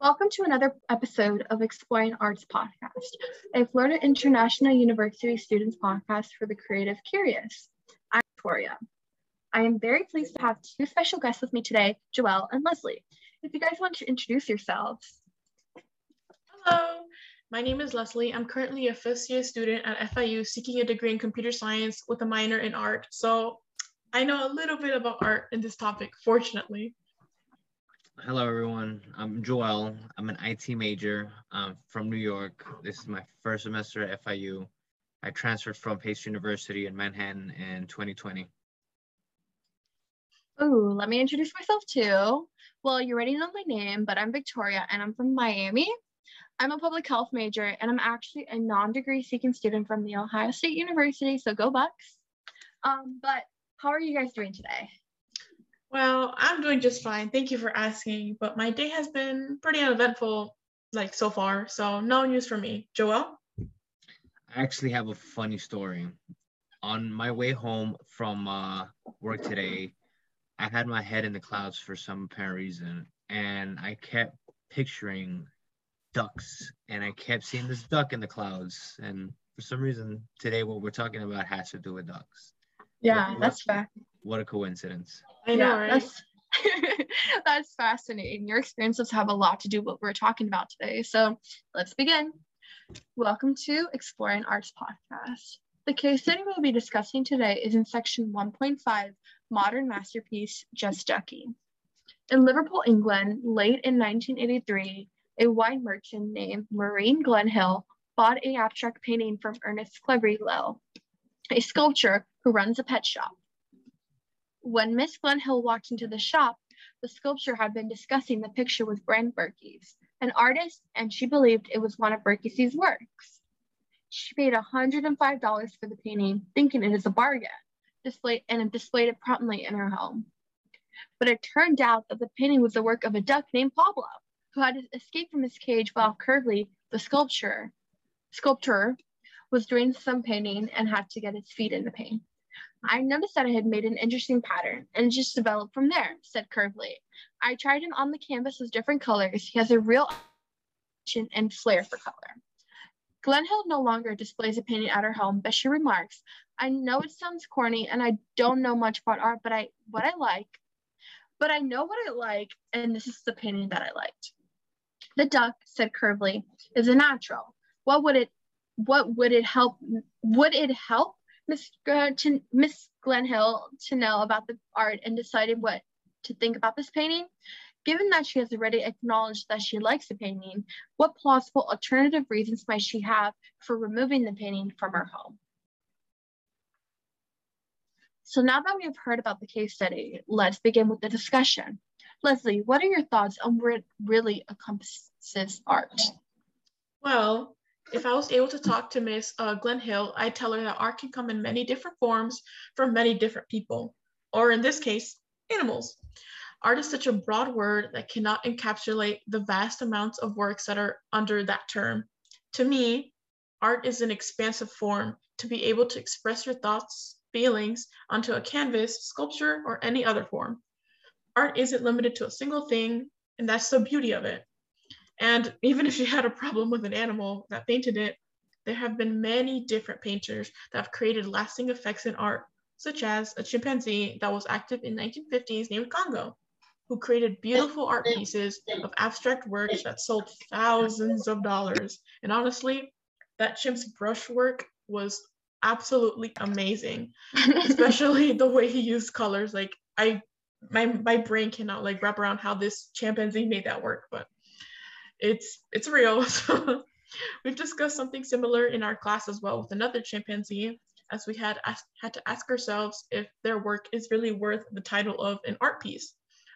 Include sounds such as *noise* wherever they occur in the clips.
Welcome to another episode of Exploring Arts Podcast, a Florida International University students podcast for the creative curious. I'm Victoria. I am very pleased to have two special guests with me today, Joelle and Leslie. If you guys want to introduce yourselves. Hello, my name is Leslie. I'm currently a first year student at FIU seeking a degree in computer science with a minor in art. So I know a little bit about art in this topic, fortunately. Hello, everyone. I'm Joel. I'm an IT major um, from New York. This is my first semester at FIU. I transferred from Pace University in Manhattan in 2020. Oh, let me introduce myself too. Well, you already know my name, but I'm Victoria and I'm from Miami. I'm a public health major and I'm actually a non-degree seeking student from the Ohio State University, so go Bucks. Um, but how are you guys doing today? Well, I'm doing just fine. Thank you for asking, but my day has been pretty uneventful, like so far. So no news for me. Joel? I actually have a funny story. On my way home from uh, work today, I had my head in the clouds for some apparent reason, and I kept picturing ducks, and I kept seeing this duck in the clouds. And for some reason, today what we're talking about has to do with ducks. Yeah, that's fair. What a coincidence. I know, yeah, right? That's, *laughs* that's fascinating. Your experiences have a lot to do with what we're talking about today. So let's begin. Welcome to Exploring Arts Podcast. The case study we'll be discussing today is in section 1.5, Modern Masterpiece, Just Ducky. In Liverpool, England, late in 1983, a wine merchant named Maureen Glenhill bought a abstract painting from Ernest Cleverly, a sculptor who runs a pet shop. When Miss Glenhill walked into the shop, the sculptor had been discussing the picture with Brand Berkes, an artist, and she believed it was one of Berkes' works. She paid $105 for the painting, thinking it is a bargain, displayed, and displayed it promptly in her home. But it turned out that the painting was the work of a duck named Pablo, who had escaped from his cage while Cleverly, the sculptor, sculptor, was doing some painting and had to get his feet in the paint. I noticed that I had made an interesting pattern and just developed from there, said Cleverly. I tried him on the canvas with different colors. He has a real and flair for color. Glenhill no longer displays a painting at her home, but she remarks, I know it sounds corny and I don't know much about art, but I what I like, but I know what I like, and this is the painting that I liked. The duck, said Cleverly, is a natural. What would it what would it help would it help Miss uh, Glenhill to know about the art and decided what to think about this painting. Given that she has already acknowledged that she likes the painting, what plausible alternative reasons might she have for removing the painting from her home? So now that we have heard about the case study, let's begin with the discussion. Leslie, what are your thoughts on what really encompasses art? Well, if I was able to talk to Miss uh, Glenhill, I'd tell her that art can come in many different forms from many different people, or in this case, animals. Art is such a broad word that cannot encapsulate the vast amounts of works that are under that term. To me, art is an expansive form to be able to express your thoughts, feelings onto a canvas, sculpture, or any other form. Art isn't limited to a single thing, and that's the beauty of it. And even if she had a problem with an animal that painted it, there have been many different painters that have created lasting effects in art, such as a chimpanzee that was active in 1950s named Congo, who created beautiful art pieces of abstract works that sold thousands of dollars. And honestly, that chimp's brushwork was absolutely amazing, *laughs* especially the way he used colors. Like I, my my brain cannot like wrap around how this chimpanzee made that work, but it's it's real. *laughs* We've discussed something similar in our class as well with another chimpanzee, as we had asked, had to ask ourselves if their work is really worth the title of an art piece.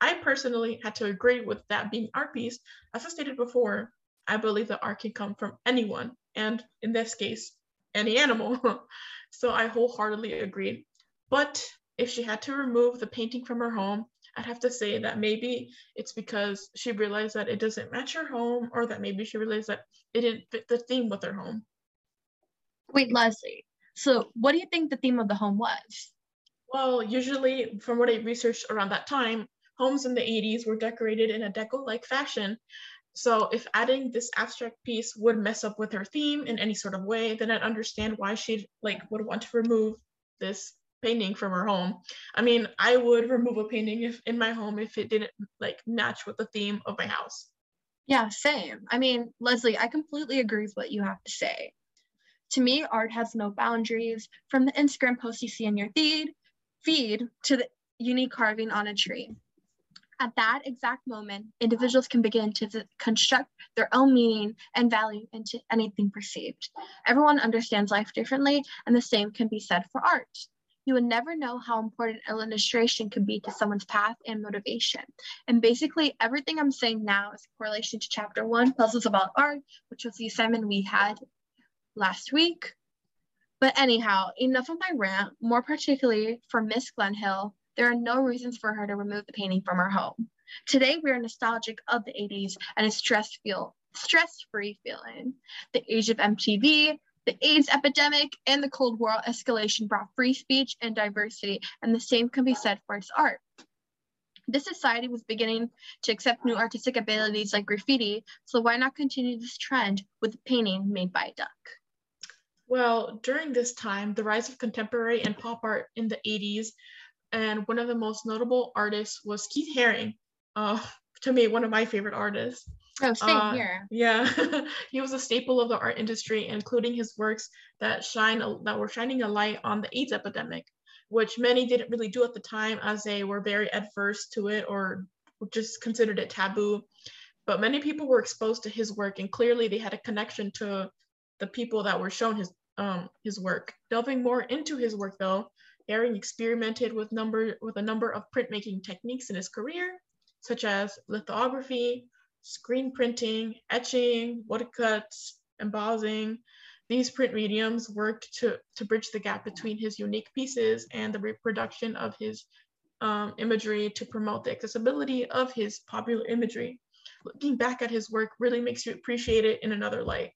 I personally had to agree with that being art piece. As I stated before, I believe that art can come from anyone, and in this case, any animal. *laughs* so I wholeheartedly agreed. But if she had to remove the painting from her home, I'd have to say that maybe it's because she realized that it doesn't match her home, or that maybe she realized that it didn't fit the theme with her home. Wait, Leslie. So, what do you think the theme of the home was? Well, usually, from what I researched around that time, homes in the 80s were decorated in a deco like fashion. So if adding this abstract piece would mess up with her theme in any sort of way, then I'd understand why she like would want to remove this painting from her home. I mean, I would remove a painting if in my home if it didn't like match with the theme of my house. Yeah, same. I mean, Leslie, I completely agree with what you have to say. To me, art has no boundaries from the Instagram post you see in your feed, feed to the unique carving on a tree. At that exact moment, individuals can begin to th- construct their own meaning and value into anything perceived. Everyone understands life differently, and the same can be said for art. You would never know how important illustration could be to someone's path and motivation. And basically, everything I'm saying now is a correlation to chapter one, Puzzles About Art, which was the assignment we had last week. But anyhow, enough of my rant, more particularly for Miss Glenhill, there are no reasons for her to remove the painting from her home. Today, we are nostalgic of the 80s and a stress feel stress-free feeling. The age of MTV, the AIDS epidemic, and the Cold War escalation brought free speech and diversity, and the same can be said for its art. This society was beginning to accept new artistic abilities like graffiti, so why not continue this trend with a painting made by a duck? Well, during this time, the rise of contemporary and pop art in the 80s, and one of the most notable artists was Keith Haring. Uh, to me, one of my favorite artists. Oh, same Uh, here. Yeah, *laughs* he was a staple of the art industry, including his works that shine a- that were shining a light on the AIDS epidemic, which many didn't really do at the time, as they were very adverse to it or just considered it taboo. But many people were exposed to his work, and clearly they had a connection to the people that were shown his um his work. Delving more into his work, though, Haring experimented with number with a number of printmaking techniques in his career, such as lithography, screen printing, etching, woodcuts, embossing. These print mediums worked to, to bridge the gap between his unique pieces and the reproduction of his um, imagery to promote the accessibility of his popular imagery. Looking back at his work really makes you appreciate it in another light.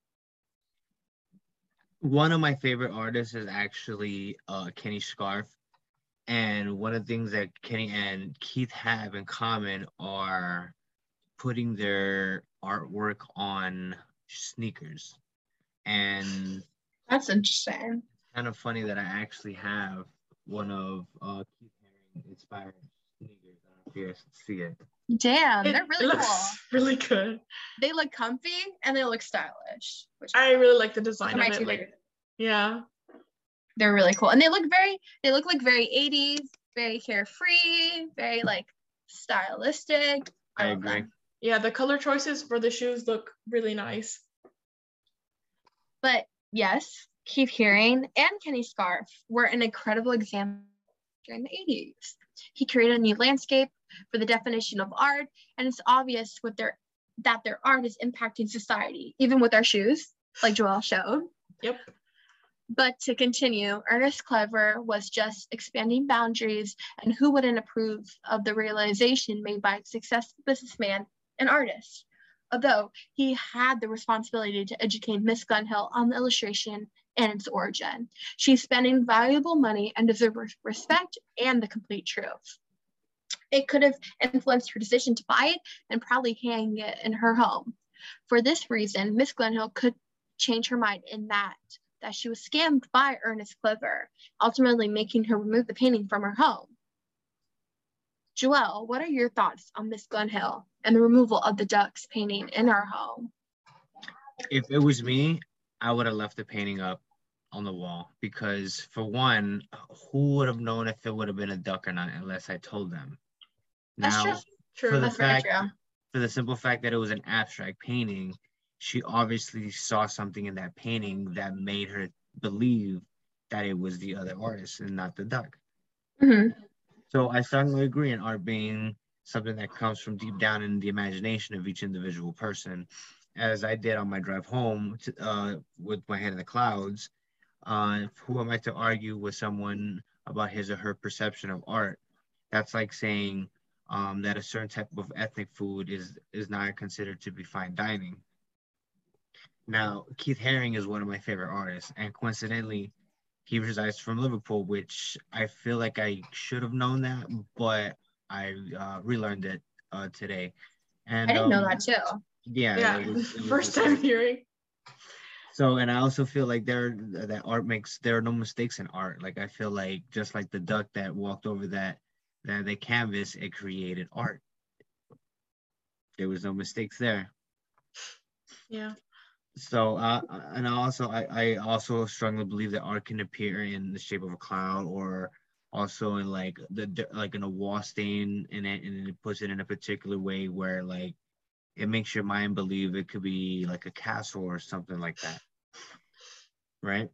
one of my favorite artists is actually uh, Kenny Scharf. And one of the things that Kenny and Keith have in common are putting their artwork on sneakers. And That's interesting. kind of funny that I actually have one of uh, Keith Haring inspired sneakers. I don't know if you guys can see it. Damn, It- they're it really looks cool. Really good. They look comfy and they look stylish. Which I really like the design are my of it. Like, yeah. They're really cool. And they look very, they look like very 80s, very carefree, very like stylistic. I love agree. them. Yeah, the color choices for the shoes look really nice. But yes, Keith Haring and Kenny Scharf were an incredible example during the 80s. He created a new landscape for the definition of art, and it's obvious with their that their art is impacting society, even with our shoes, like Joel showed. Yep. But to continue, Ernest Clever was just expanding boundaries, and who wouldn't approve of the realization made by a successful businessman and artist? Although he had the responsibility to educate Miss Glenhill on the illustration and its origin. She's spending valuable money and deserves respect and the complete truth. It could have influenced her decision to buy it and probably hang it in her home. For this reason, Miss Glenhill could change her mind in that that she was scammed by Ernest Clever, ultimately making her remove the painting from her home. Joelle, what are your thoughts on Miss Glenhill and the removal of the ducks painting in her home? If it was me, I would have left the painting up on the wall because, for one, who would have known if it would have been a duck or not unless I told them? That's now, true. True. for the That's very fact true. for the simple fact that it was an abstract painting, she obviously saw something in that painting that made her believe that it was the other artist and not the duck. Mhm. So I strongly agree in art being something that comes from deep down in the imagination of each individual person. As I did on my drive home to, uh, with my head in the clouds, uh, who am I to argue with someone about his or her perception of art? That's like saying um, that a certain type of ethnic food is is not considered to be fine dining. Now, Keith Haring is one of my favorite artists, and coincidentally, he resides from Liverpool, which I feel like I should have known that, but I uh, relearned it uh, today. And I didn't know um, that too. Yeah. Yeah, it was- it *laughs* was first time like- hearing. So, and I also feel like there that art makes there are no mistakes in art. Like I feel like just like the duck that walked over that that the canvas, it created art. There was no mistakes there. Yeah. So, uh, and also I I also strongly believe that art can appear in the shape of a cloud or also in like the like in a wall stain and it and it puts it in a particular way where like it makes your mind believe it could be like a castle or something like that right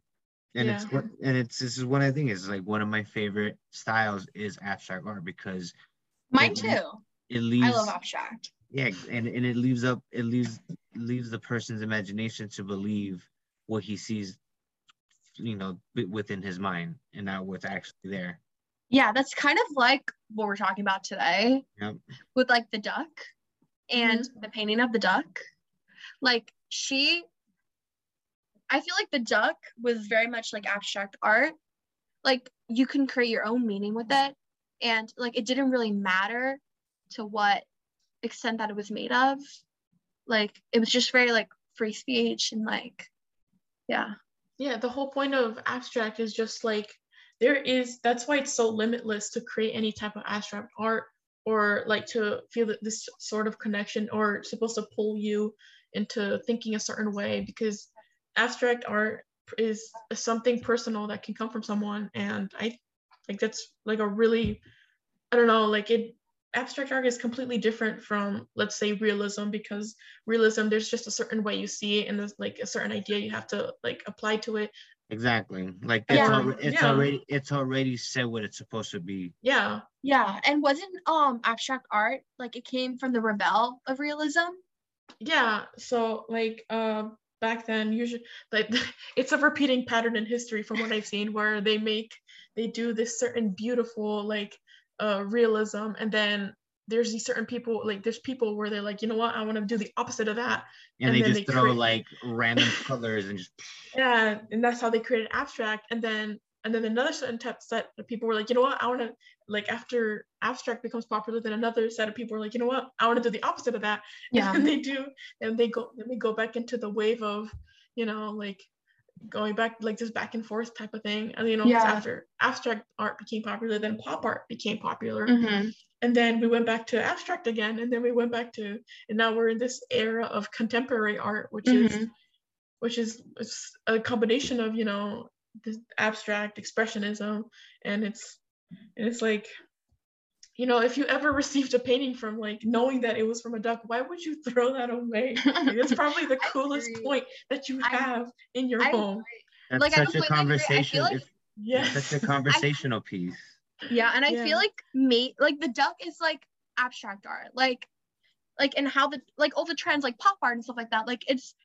and it's what and it's this is one of the things is like one of my favorite styles is abstract art because Mine it- too. it leaves I love abstract. Yeah and, and it leaves up it leaves leaves the person's imagination to believe what he sees you know within his mind and not what's actually there Yeah, that's kind of like what we're talking about today Yep. with like the duck and mm-hmm. the painting of the duck. Like she, I feel like the duck was very much like abstract art. Like you can create your own meaning with it. And like it didn't really matter to what extent that it was made of. Like it was just very like free speech and like, yeah. Yeah, the whole point of abstract is just like there is that's why it's so limitless to create any type of abstract art or like to feel this sort of connection or supposed to pull you into thinking a certain way because abstract art is something personal that can come from someone and I like that's like a really I don't know like it abstract art is completely different from let's say realism because realism there's just a certain way you see it and there's like a certain idea you have to like apply to it exactly like it's, Yeah. alre- it's Yeah. already it's already said what it's supposed to be yeah Yeah. And wasn't um abstract art like it came from the rebel of realism? yeah so like um back then usually like *laughs* it's a repeating pattern in history from what i've seen where they make they do this certain beautiful like uh realism. And then there's these certain people like there's people where they're like you know what? I want to do the opposite of that. And, And they then just they throw create- like random colors and just *laughs* yeah and that's how they created abstract. And then and then another certain type set of people were like you know what? I want to like after abstract becomes popular then another set of people were like you know what? I want to do the opposite of that. *laughs* Yeah. and they do and they go then they go back into the wave of you know like going back like this back and forth type of thing and you know Yeah. after abstract art became popular then pop art became popular Mm-hmm. and then we went back to abstract again and then we went back to and now we're in this era of contemporary art which is Mhm. which is a combination of you know this abstract expressionism and it's and it's like you know if you ever *laughs* received a painting from like knowing that it was from a duck why would you *laughs* throw that away like, it's *laughs* probably the coolest agree. point that you I have in your I home that's Like, such a completely agree. I feel conversation like- it's, yes it's such a conversational piece Yeah, and I Yeah. feel like me like the duck is like abstract art, like like and how the like all the trends like pop art and stuff like that. Like it's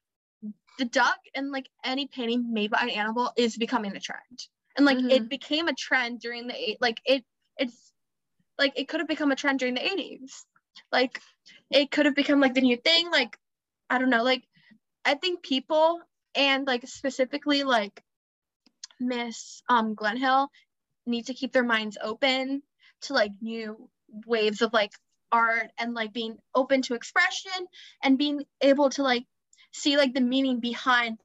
the duck and like any painting made by an animal is becoming a trend, and like it mm-hmm. became a trend during the like it it's like it could have become a trend during the eighties, like it could have become like the new thing. Like I don't know, like I think people and like specifically like Miss um Glenhill need to keep their minds open to like new waves of like art and like being open to expression and being able to like see like the meaning behind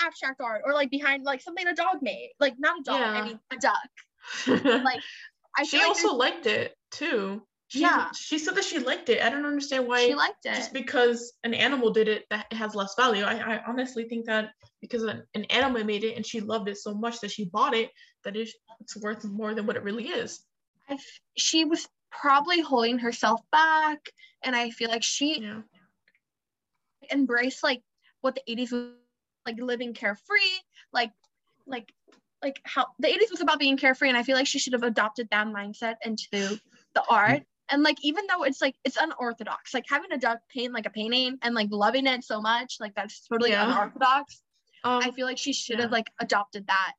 abstract art or like behind like something a dog made like not a dog yeah. i mean a duck *laughs* like i she feel like also liked it too. She, Yeah. she said that she liked it. I don't understand why she liked it. just because an animal did it that it has less value. I, I honestly think that because an, an animal made it and she loved it so much that she bought it that it, it's worth more than what it really is. I she was probably holding herself back and i feel like she yeah. embrace like what the 80s was like living carefree like like like how the 80s was about being carefree and i feel like she should have adopted that mindset into the art and like even though it's like it's unorthodox like having a duck paint like a painting and like loving it so much like that's totally Yeah. unorthodox um, i feel like she should yeah. have like adopted that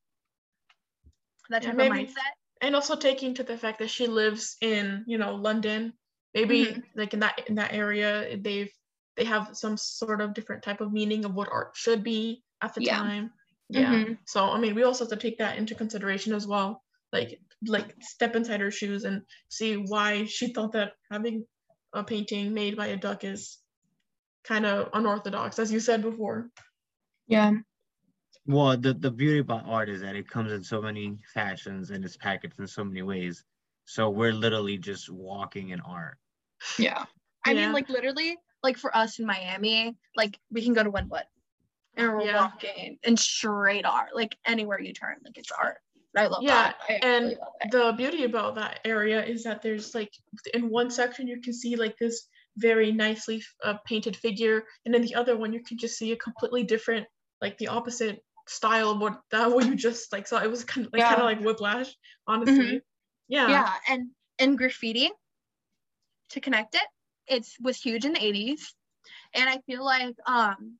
that Yeah, type maybe- of mindset and also taking to the fact that she lives in you know london maybe Mhm. like in that in that area they've they have some sort of different type of meaning of what art should be at the Yeah. time yeah Mhm. so i mean we also have to take that into consideration as well like like step inside her shoes and see why she thought that having a painting made by a duck is kind of unorthodox, as you said before. Yeah. Well, the, the beauty about art is that it comes in so many fashions and it's packaged in so many ways. So we're literally just walking in art. Yeah. I Yeah. mean, like literally, like for us in Miami, like we can go to one Wynwood and we're Yeah. walking in straight art, like anywhere you turn, like it's art. I love Yeah, that. I and really love the beauty about that area is that there's like in one section you can see like this very nicely uh, painted figure and in the other one you can just see a completely different like the opposite style of what that what you just like saw it was kind of like Yeah. kind of like whiplash honestly yeah yeah and and graffiti to connect it it was huge in the 80s and i feel like um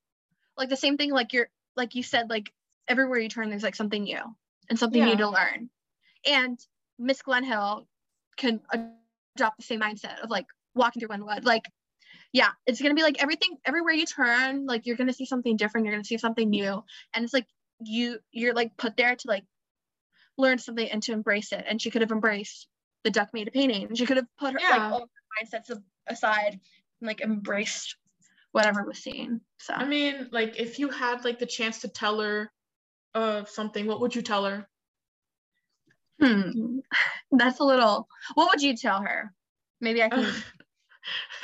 like the same thing like you're like you said like everywhere you turn there's like something new and something Yeah. new to learn and miss Glenhill can adopt the same mindset of like walking through Wynwood. like yeah it's gonna be like everything everywhere you turn like you're gonna see something different you're gonna see something new and it's like you you're like put there to like learn something and to embrace it and she could have embraced the duck made a painting she could have put her Yeah. like all her mindsets aside and like embraced whatever was seen so. I mean like if you had like the chance to tell her uh something what would you tell her? Hmm, *laughs* that's a little what would you tell her? Maybe i can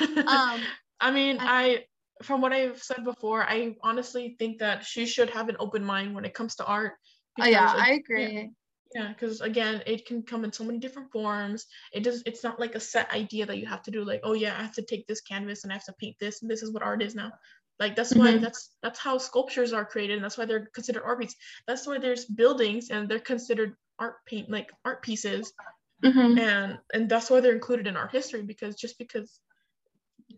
*laughs* um I mean, I- I from what I've said before, I honestly think that she should have an open mind when it comes to art. oh, yeah because, i agree. Yeah, because again, it can come in so many different forms. It does. It's not like a set idea that you have to do. Like, oh yeah, I have to take this canvas and I have to paint this, and this is what art is now. Like that's why Mhm. that's that's how sculptures are created, and that's why they're considered art pieces. That's why there's buildings and they're considered art paint like art pieces Mhm. and and that's why they're included in art history because just because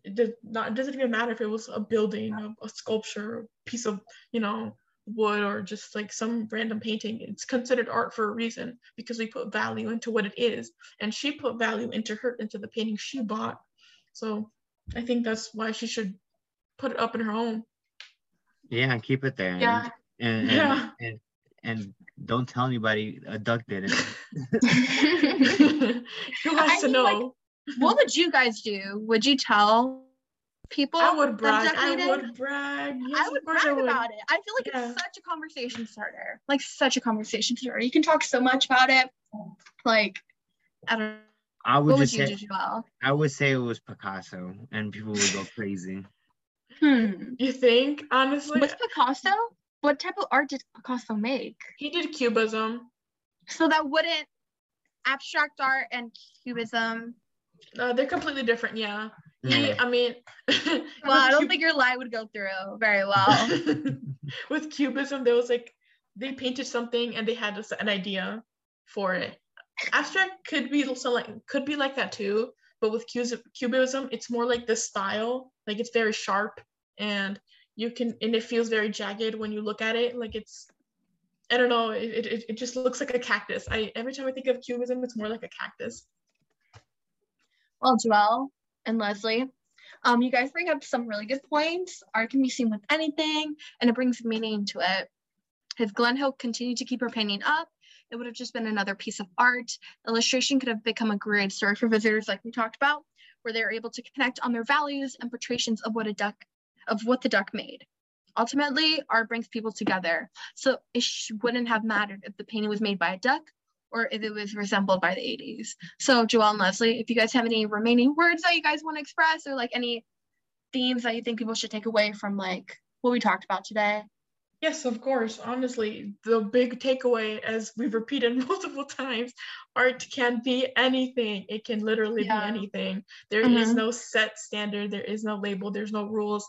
it does not it doesn't even matter if it was a building a, a sculpture a piece of you know wood or just like some random painting. It's considered art for a reason because we put value into what it is. And she put value into her into the painting she bought. So i think that's why she should put it up in her home Yeah, keep it there. yeah. And, and, Yeah. and, and don't tell anybody a duck did it. *laughs* who has I to mean, know? like, what would you guys do? Would you tell people i would brag i would brag yes, I would brag I would. about it. I feel like Yeah. it's such a conversation starter. Like such a conversation starter. You can talk so much about it. Like, I don't know. I would What would just you say do, Joelle? I would say it was Picasso, and people would go crazy. Hmm. You think, honestly? What's Picasso? What type of art did Picasso make? he did cubism. So that wouldn't abstract art and cubism. Uh, they're completely different, yeah. He, Yeah. I mean, *laughs* Well, I don't cub- think your lie would go through very well. *laughs* with cubism, there was like they painted something and they had a, an idea for it. Abstract could be also like could be like that too, but with cubism, cubism, it's more like the style, like it's very sharp and you can and it feels very jagged when you look at it. Like it's, I don't know, it it, it just looks like a cactus. I every time I think of cubism, it's more like a cactus. well, Joelle and Leslie, um, you guys bring up some really good points. Art can be seen with anything, and it brings meaning to it. If Glenhill continued to keep her painting up, it would have just been another piece of art. Illustration could have become a great story for visitors, like we talked about, where they're able to connect on their values and portrays of what a duck, of what the duck made. Ultimately, art brings people together, so it wouldn't have mattered if the painting was made by a duck or if it was resembled by the 80s. So, Joelle and Leslie, if you guys have any remaining words that you guys want to express or like any themes that you think people should take away from like what we talked about today. Yes, of course. Honestly, the big takeaway, as we've repeated *laughs* multiple times, art can be anything. It can literally Yeah. be anything. There is Mhm. no set standard. There is no label. There's no rules.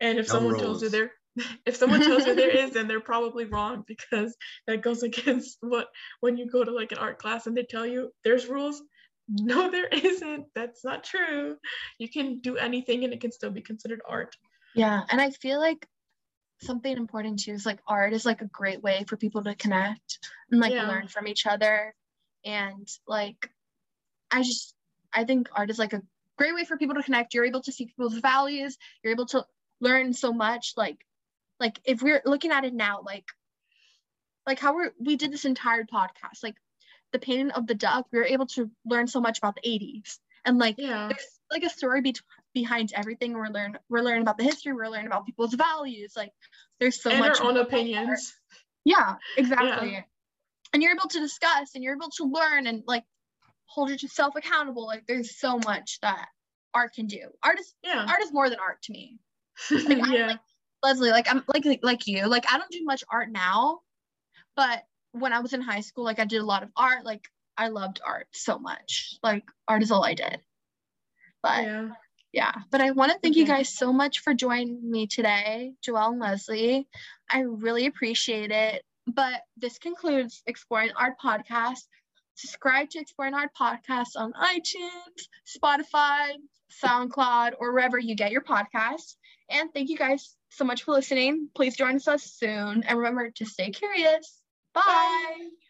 And if No someone tells you rules. *laughs* if someone tells you there is, then they're *laughs* probably wrong because that goes against what when you go to like an art class and they tell you there's rules. No, *laughs* there isn't. That's not true. You can do anything and it can still be considered art. Yeah. And I feel like something important too is like art is like a great way for people to connect and like Yeah. learn from each other. And like, I just, I think art is like a great way for people to connect. You're able to see people's values. You're able to learn so much. Like, like if we're looking at it now, like, like how we're, we did this entire podcast, like the painting of the duck, we were able to learn so much about the 80s and like Yeah. there's like a story be- behind everything. We're learn we're learning about the history. We're learning about people's values. Like there's so and much. our own opinions. Yeah, exactly. And you're able to discuss and you're able to learn and like hold yourself accountable. Like there's so much that art can do. Art is Yeah. art is more than art to me. *laughs* Like, yeah. like Leslie, like I'm like like you. Like I don't do much art now, but when I was in high school, like I did a lot of art. Like I loved art so much. Like art is all I did. But yeah. yeah, but I want to thank you guys so much for joining me today, Joelle and Leslie. I really appreciate it. But this concludes Exploring Art Podcast. Subscribe to Exploring Art Podcast on iTunes, Spotify, SoundCloud, or wherever you get your podcasts. And thank you guys so much for listening. Please join us soon. And remember to stay curious. Bye. Bye.